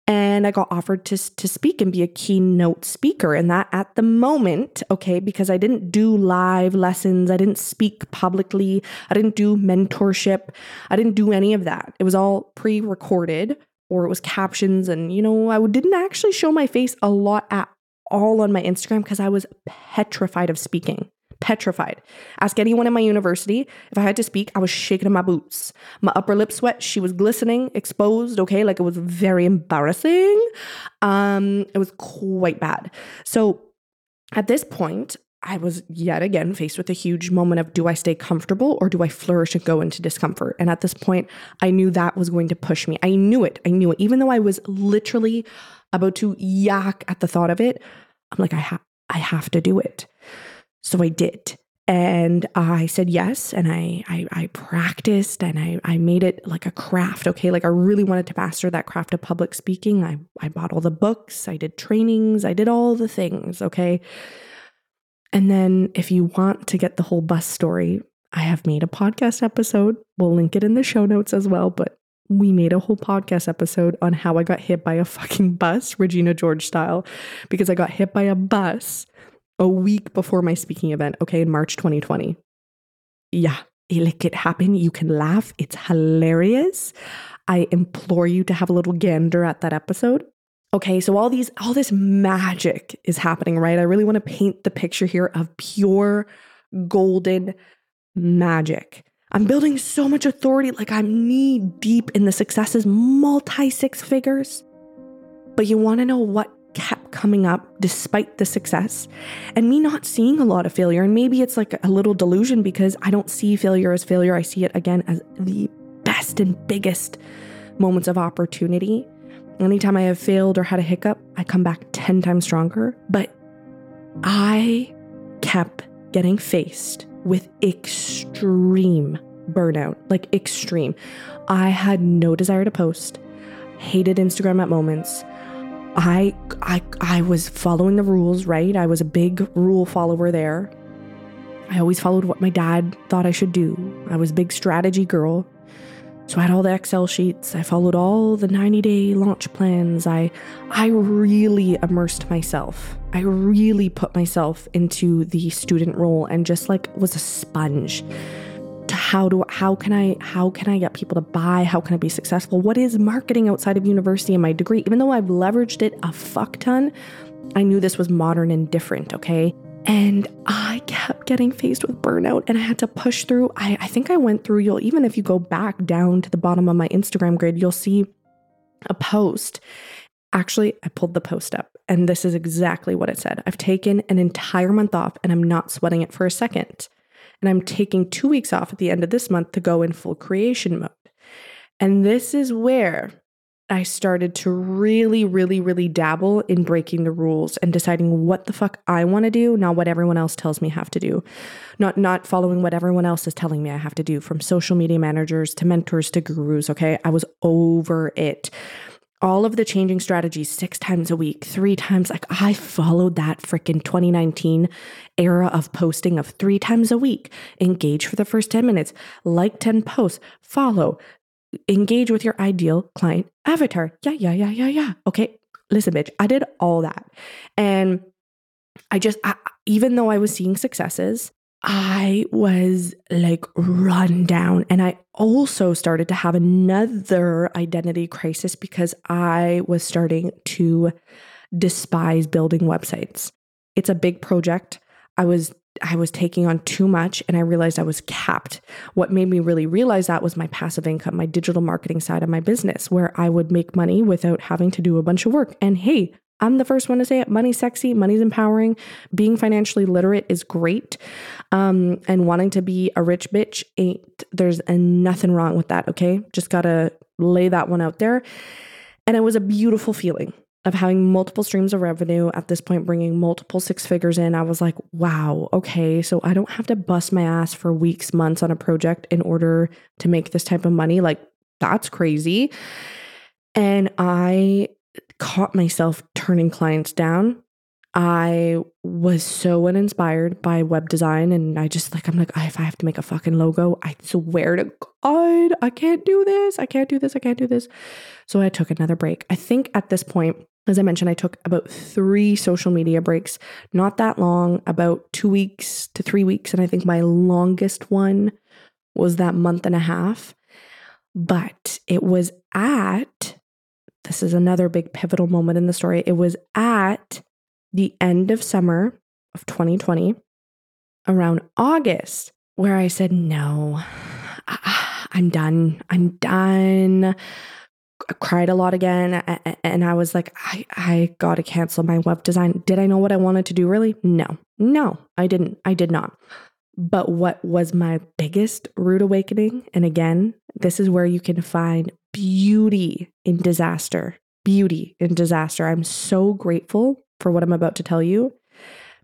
and I got offered to to speak and be a keynote speaker. And that at the moment okay because I didn't do live lessons I didn't speak publicly I didn't do mentorship I didn't do any of that. It was all pre-recorded or it was captions. And you know I didn't actually show my face a lot at all on my Instagram because I was petrified of speaking petrified. Ask anyone in my university if I had to speak, I was shaking in my boots. My upper lip sweat, she was glistening, exposed, okay? Like it was very embarrassing. Um, it was quite bad. So at this point, I was yet again faced with a huge moment of do I stay comfortable or do I flourish and go into discomfort? And at this point, I knew that was going to push me. I knew it. I knew it. Even though I was literally about to yak at the thought of it, I'm like, I have I have to do it. So I did. And I said yes. And I, I, I practiced and I, I made it like a craft. Okay. Like I really wanted to master that craft of public speaking. I, I bought all the books, I did trainings, I did all the things. Okay. And then if you want to get the whole bus story, I have made a podcast episode. We'll link it in the show notes as well. But we made a whole podcast episode on how I got hit by a fucking bus, Regina George style, because I got hit by a bus a week before my speaking event, okay, in March 2020. Yeah, like it happened. You can laugh. It's hilarious. I implore you to have a little gander at that episode. Okay, so all these all this magic is happening, right? I really want to paint the picture here of pure golden magic. I'm building so much authority, like I'm knee deep in the successes, multi six figures. But you want to know what kept coming up despite the success and me not seeing a lot of failure? And maybe it's like a little delusion because I don't see failure as failure. I see it again as the best and biggest moments of opportunity. Anytime I have failed or had a hiccup, I come back 10 times stronger. But I kept getting faced with extreme burnout, like extreme. I had no desire to post, hated Instagram at moments. I I I was following the rules, right? I was a big rule follower there. I always followed what my dad thought I should do. I was big strategy girl. So I had all the Excel sheets. I followed all the 90-day launch plans. I I really immersed myself. I really put myself into the student role and just like was a sponge how do how can I how can I get people to buy? How can I be successful? What is marketing outside of university and my degree? Even though I've leveraged it a fuck ton, I knew this was modern and different, okay? And I kept getting faced with burnout and I had to push through. I, I think I went through, you'll even if you go back down to the bottom of my Instagram grid, you'll see a post. Actually, I pulled the post up and this is exactly what it said. I've taken an entire month off and I'm not sweating it for a second. And I'm taking two weeks off at the end of this month to go in full creation mode. And this is where I started to really, really, really dabble in breaking the rules and deciding what the fuck I want to do, not what everyone else tells me I have to do. Not not following what everyone else is telling me I have to do, from social media managers to mentors to gurus. Okay. I was over it. All of the changing strategies six times a week, three times. Like I followed that freaking 2019 era of posting of three times a week. Engage for the first 10 minutes, like 10 posts, follow, engage with your ideal client avatar. Yeah, yeah, yeah, yeah, yeah. Okay, listen, bitch, I did all that. And I just, I, even though I was seeing successes, I was like run down. And I also started to have another identity crisis because I was starting to despise building websites. It's a big project. I was I was taking on too much and I realized I was capped. What made me really realize that was my passive income, my digital marketing side of my business, where I would make money without having to do a bunch of work. And hey, I'm the first one to say it. Money's sexy, money's empowering. Being financially literate is great. Um, and wanting to be a rich bitch ain't, there's nothing wrong with that. Okay. Just gotta lay that one out there. And it was a beautiful feeling of having multiple streams of revenue at this point, bringing multiple six figures in, I was like, wow, okay, so I don't have to bust my ass for weeks, months on a project in order to make this type of money. Like, that's crazy. And I caught myself turning clients down. I was so uninspired by web design. And I just like, I'm like, if I have to make a fucking logo, I swear to God, I can't do this. I can't do this. I can't do this. So I took another break. I think at this point, as I mentioned, I took about three social media breaks, not that long, about two weeks to three weeks. And I think my longest one was that month and a half. But it was at, this is another big pivotal moment in the story. It was at the end of summer of 2020, around August, where I said, no, I'm done. I'm done I cried a lot again and I was like I I got to cancel my web design. Did I know what I wanted to do really? No. No, I didn't. I did not. But what was my biggest rude awakening and again, this is where you can find beauty in disaster. Beauty in disaster. I'm so grateful for what I'm about to tell you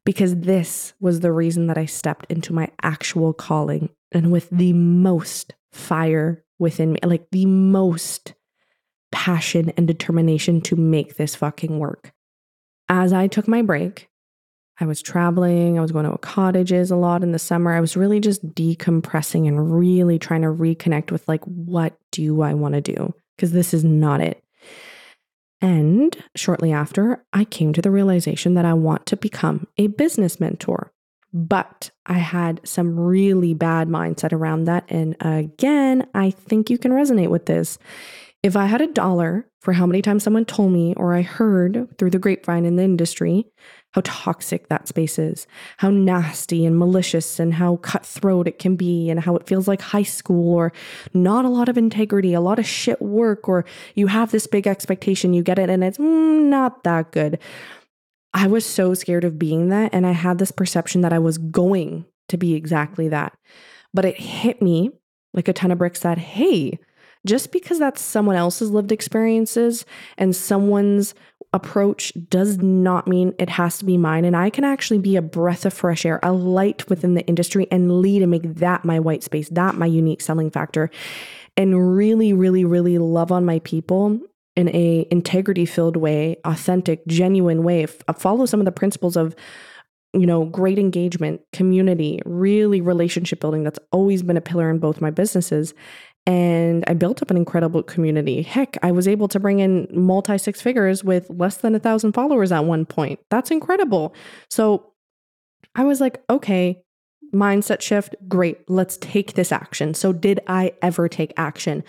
because this was the reason that I stepped into my actual calling and with the most fire within me, like the most passion and determination to make this fucking work. As I took my break, I was traveling, I was going to cottages a lot in the summer. I was really just decompressing and really trying to reconnect with like, what do I want to do? Because this is not it. And shortly after, I came to the realization that I want to become a business mentor. But I had some really bad mindset around that. And again, I think you can resonate with this If I had a dollar for how many times someone told me or I heard through the grapevine in the industry how toxic that space is, how nasty and malicious and how cutthroat it can be, and how it feels like high school or not a lot of integrity, a lot of shit work, or you have this big expectation, you get it, and it's mm, not that good. I was so scared of being that. And I had this perception that I was going to be exactly that. But it hit me like a ton of bricks that, hey, just because that's someone else's lived experiences and someone's approach does not mean it has to be mine. And I can actually be a breath of fresh air, a light within the industry and lead and make that my white space, that my unique selling factor, and really, really, really love on my people in a integrity filled way, authentic, genuine way. Uh, follow some of the principles of you know, great engagement, community, really relationship building. That's always been a pillar in both my businesses. And I built up an incredible community. Heck, I was able to bring in multi six figures with less than a thousand followers at one point. That's incredible. So I was like, okay, mindset shift, great, let's take this action. So, did I ever take action?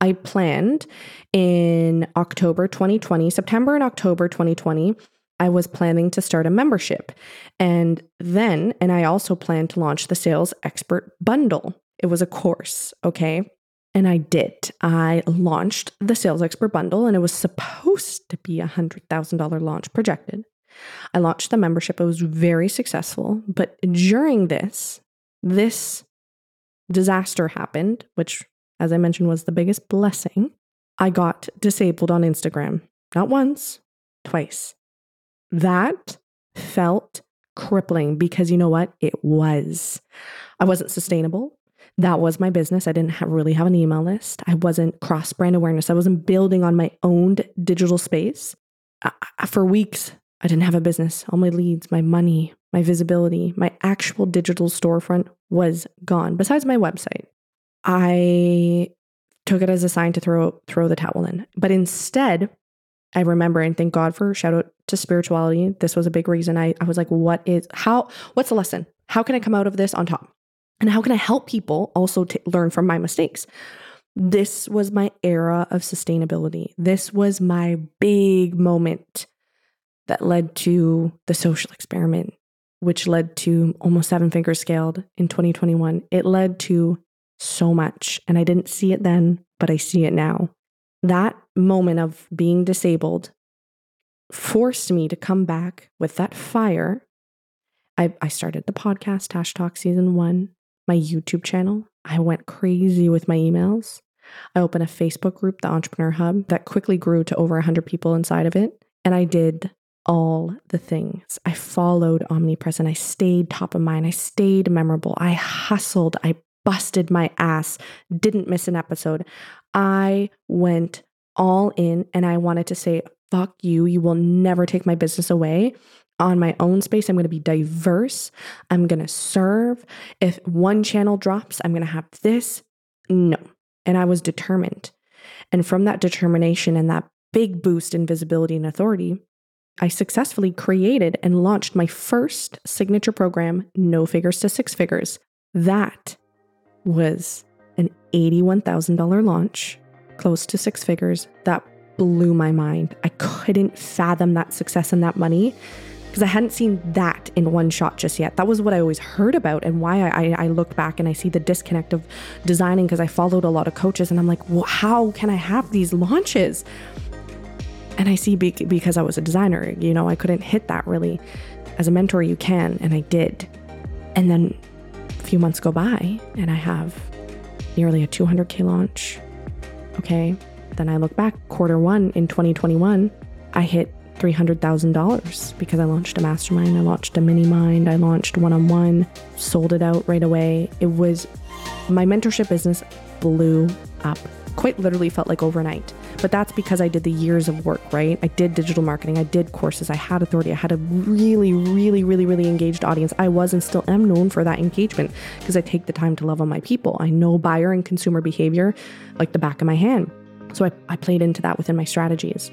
I planned in October 2020, September and October 2020. I was planning to start a membership. And then, and I also planned to launch the Sales Expert Bundle. It was a course, okay? And I did. I launched the Sales Expert Bundle, and it was supposed to be a $100,000 launch projected. I launched the membership. It was very successful. But during this, this disaster happened, which, as I mentioned, was the biggest blessing. I got disabled on Instagram, not once, twice. That felt crippling because you know what? It was. I wasn't sustainable that was my business. I didn't have, really have an email list. I wasn't cross brand awareness. I wasn't building on my own digital space. I, for weeks, I didn't have a business. All my leads, my money, my visibility, my actual digital storefront was gone. Besides my website, I took it as a sign to throw throw the towel in. But instead, I remember and thank God for shout out to spirituality. This was a big reason I, I was like, what is how what's the lesson? How can I come out of this on top? And how can I help people also learn from my mistakes? This was my era of sustainability. This was my big moment that led to the social experiment, which led to almost seven figures scaled in 2021. It led to so much. And I didn't see it then, but I see it now. That moment of being disabled forced me to come back with that fire. I, I started the podcast, Tash Talk Season 1 my YouTube channel. I went crazy with my emails. I opened a Facebook group, the Entrepreneur Hub, that quickly grew to over 100 people inside of it. And I did all the things. I followed omnipresent. I stayed top of mind. I stayed memorable. I hustled. I busted my ass. Didn't miss an episode. I went all in and I wanted to say, fuck you. You will never take my business away on my own space. I'm going to be diverse. I'm going to serve. If one channel drops, I'm going to have this. No. And I was determined. And from that determination and that big boost in visibility and authority, I successfully created and launched my first signature program, No Figures to Six Figures. That was an $81,000 launch, close to six figures. That blew my mind. I couldn't fathom that success and that money because I hadn't seen that in one shot just yet. That was what I always heard about, and why I, I look back and I see the disconnect of designing because I followed a lot of coaches, and I'm like, well, how can I have these launches? And I see be- because I was a designer, you know, I couldn't hit that really. As a mentor, you can, and I did. And then a few months go by, and I have nearly a 200K launch. Okay. Then I look back, quarter one in 2021, I hit $300,000 because I launched a mastermind, I launched a mini mind, I launched one on one, sold it out right away. It was my mentorship business blew up. Quite literally felt like overnight. But that's because I did the years of work, right? I did digital marketing, I did courses, I had authority, I had a really, really, really, really engaged audience. I was and still am known for that engagement because I take the time to love on my people. I know buyer and consumer behavior like the back of my hand. So I, I played into that within my strategies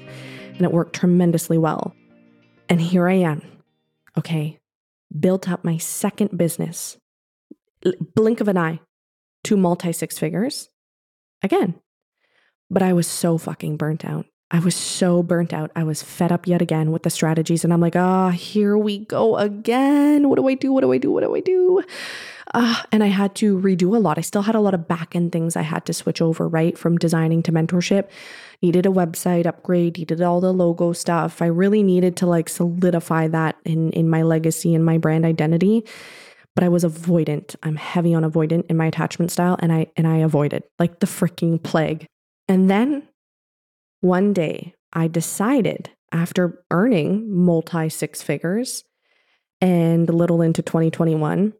and it worked tremendously well. And here I am, okay, built up my second business, blink of an eye, to multi six figures. Again, But I was so fucking burnt out. I was so burnt out. I was fed up yet again with the strategies. And I'm like, ah, oh, here we go again. What do I do? What do I do? What do I do? Uh, and I had to redo a lot. I still had a lot of back end things I had to switch over, right? From designing to mentorship. Needed a website upgrade, needed all the logo stuff. I really needed to like solidify that in, in my legacy and my brand identity. But I was avoidant. I'm heavy on avoidant in my attachment style, and I and I avoided like the freaking plague. And then one day I decided after earning multi six figures and a little into 2021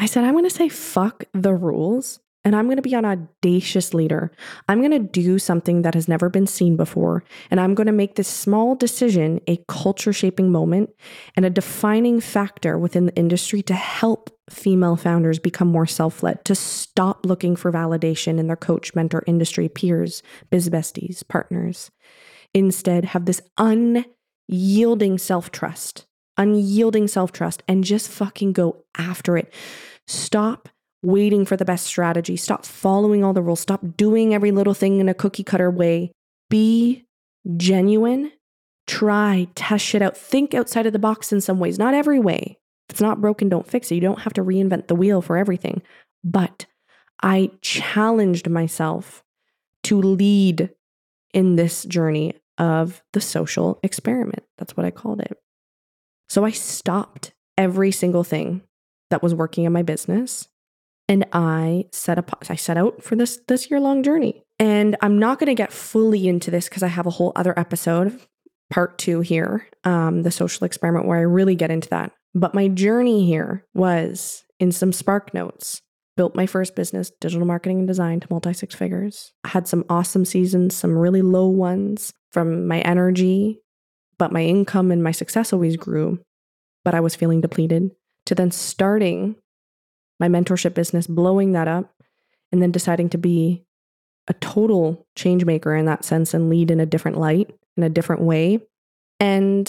I said, I'm going to say fuck the rules and I'm going to be an audacious leader. I'm going to do something that has never been seen before. And I'm going to make this small decision a culture shaping moment and a defining factor within the industry to help female founders become more self led, to stop looking for validation in their coach, mentor, industry peers, biz besties, partners. Instead, have this unyielding self trust, unyielding self trust, and just fucking go after it. Stop waiting for the best strategy. Stop following all the rules. Stop doing every little thing in a cookie cutter way. Be genuine. Try, test shit out. Think outside of the box in some ways, not every way. If it's not broken, don't fix it. You don't have to reinvent the wheel for everything. But I challenged myself to lead in this journey of the social experiment. That's what I called it. So I stopped every single thing that was working in my business and I set up I set out for this this year long journey. And I'm not going to get fully into this because I have a whole other episode, part 2 here, um the social experiment where I really get into that. But my journey here was in some spark notes. Built my first business, digital marketing and design to multi six figures. I had some awesome seasons, some really low ones from my energy, but my income and my success always grew. But I was feeling depleted to then starting my mentorship business, blowing that up, and then deciding to be a total change maker in that sense and lead in a different light, in a different way. And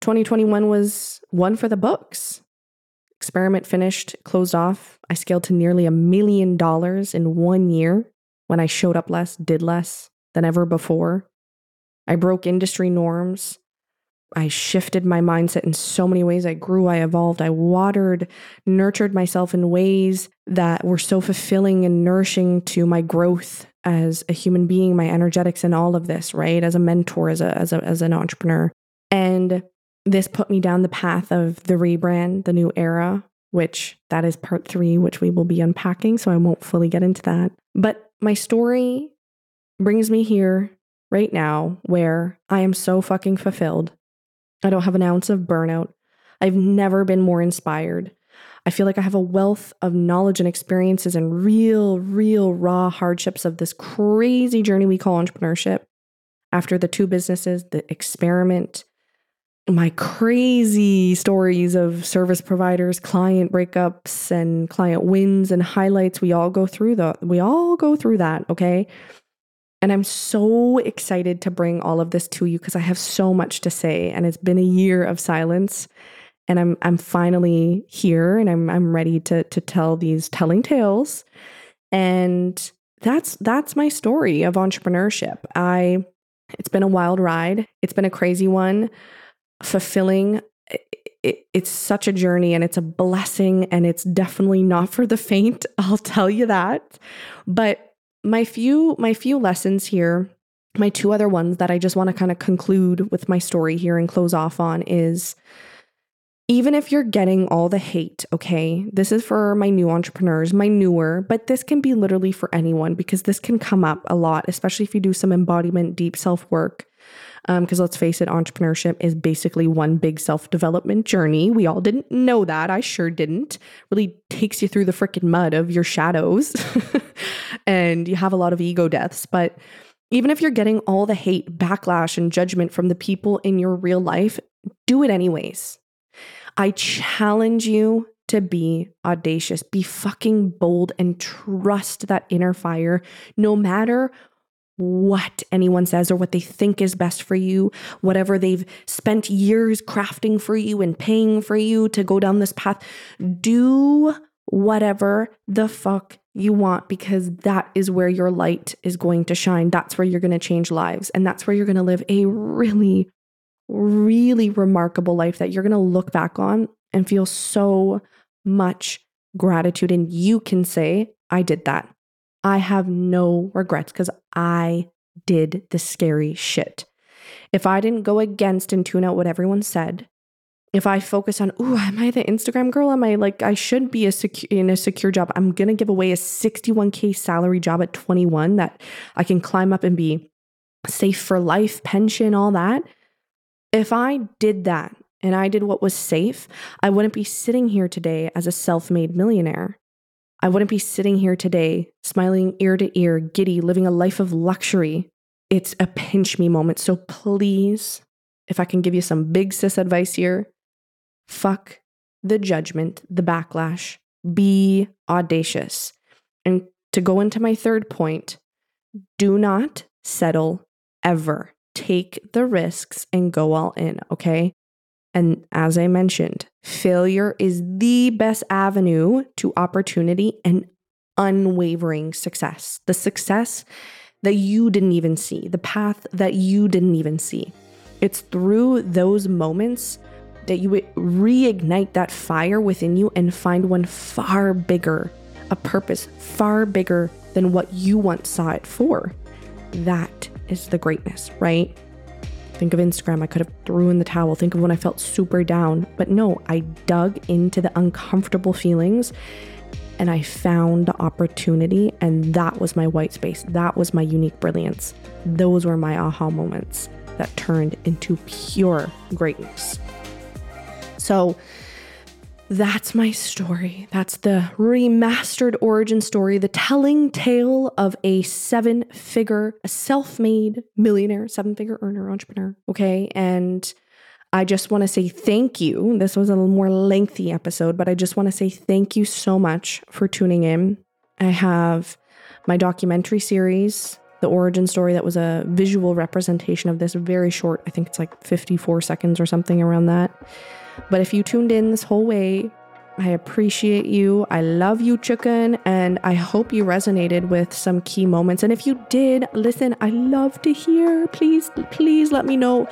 2021 was one for the books. Experiment finished, closed off. I scaled to nearly a million dollars in one year when I showed up less, did less than ever before. I broke industry norms. I shifted my mindset in so many ways. I grew, I evolved, I watered, nurtured myself in ways that were so fulfilling and nourishing to my growth as a human being, my energetics and all of this, right? As a mentor, as a as a as an entrepreneur. And this put me down the path of the rebrand, the new era, which that is part 3 which we will be unpacking, so I won't fully get into that. But my story brings me here right now where I am so fucking fulfilled I don't have an ounce of burnout. I've never been more inspired. I feel like I have a wealth of knowledge and experiences and real, real raw hardships of this crazy journey we call entrepreneurship. After the two businesses, the experiment, my crazy stories of service providers, client breakups, and client wins and highlights, we all go through the we all go through that, okay? And I'm so excited to bring all of this to you because I have so much to say and it's been a year of silence and I'm I'm finally here and I'm I'm ready to to tell these telling tales. And that's that's my story of entrepreneurship. I it's been a wild ride. It's been a crazy one, fulfilling. It, it's such a journey and it's a blessing and it's definitely not for the faint, [laughs] I'll tell you that. But my few my few lessons here my two other ones that i just want to kind of conclude with my story here and close off on is even if you're getting all the hate, okay, this is for my new entrepreneurs, my newer, but this can be literally for anyone because this can come up a lot, especially if you do some embodiment, deep self work. Because um, let's face it, entrepreneurship is basically one big self development journey. We all didn't know that. I sure didn't. Really takes you through the freaking mud of your shadows [laughs] and you have a lot of ego deaths. But even if you're getting all the hate, backlash, and judgment from the people in your real life, do it anyways. I challenge you to be audacious, be fucking bold, and trust that inner fire no matter what anyone says or what they think is best for you, whatever they've spent years crafting for you and paying for you to go down this path. Do whatever the fuck you want because that is where your light is going to shine. That's where you're going to change lives. And that's where you're going to live a really, really remarkable life that you're going to look back on and feel so much gratitude. And you can say, I did that. I have no regrets because I did the scary shit. If I didn't go against and tune out what everyone said, if I focus on, oh, am I the Instagram girl? Am I like, I should be a secu- in a secure job. I'm going to give away a 61K salary job at 21 that I can climb up and be safe for life, pension, all that. If I did that and I did what was safe, I wouldn't be sitting here today as a self made millionaire. I wouldn't be sitting here today smiling ear to ear, giddy, living a life of luxury. It's a pinch me moment. So please, if I can give you some big sis advice here, Fuck the judgment, the backlash. Be audacious. And to go into my third point, do not settle ever. Take the risks and go all in, okay? And as I mentioned, failure is the best avenue to opportunity and unwavering success. The success that you didn't even see, the path that you didn't even see. It's through those moments that you reignite that fire within you and find one far bigger, a purpose far bigger than what you once saw it for. That is the greatness, right? Think of Instagram. I could have threw in the towel. Think of when I felt super down. But no, I dug into the uncomfortable feelings and I found the opportunity. And that was my white space. That was my unique brilliance. Those were my aha moments that turned into pure greatness. So that's my story. That's the remastered origin story, the telling tale of a seven figure, a self made millionaire, seven figure earner, entrepreneur. Okay. And I just want to say thank you. This was a more lengthy episode, but I just want to say thank you so much for tuning in. I have my documentary series, the origin story, that was a visual representation of this very short, I think it's like 54 seconds or something around that. But if you tuned in this whole way, I appreciate you. I love you, chicken, and I hope you resonated with some key moments. And if you did, listen, I love to hear. Please, please let me know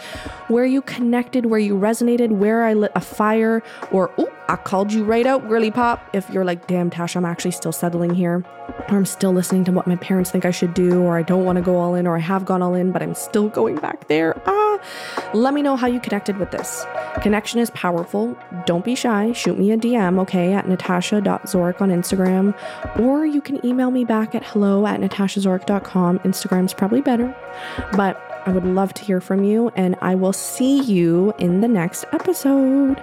where you connected, where you resonated, where I lit a fire, or oh, I called you right out, girly pop. If you're like, damn, Tash, I'm actually still settling here, or I'm still listening to what my parents think I should do, or I don't want to go all in, or I have gone all in, but I'm still going back there. Ah, let me know how you connected with this. Connection is powerful. Don't be shy. Shoot me a DM, okay, at natasha.zoric on Instagram, or you can email me back at hello at natashazoric.com. Instagram's probably better, but I would love to hear from you, and I will see you in the next episode.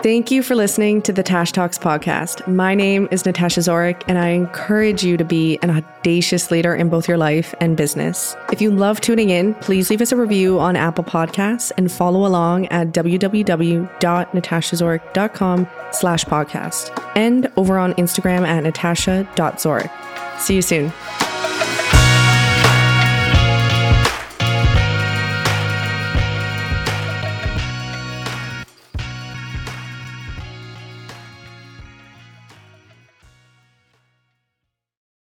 Thank you for listening to the Tash Talks podcast. My name is Natasha Zoric, and I encourage you to be an audacious leader in both your life and business. If you love tuning in, please leave us a review on Apple Podcasts and follow along at www.natashazoric.com slash podcast and over on Instagram at natasha.zoric. See you soon.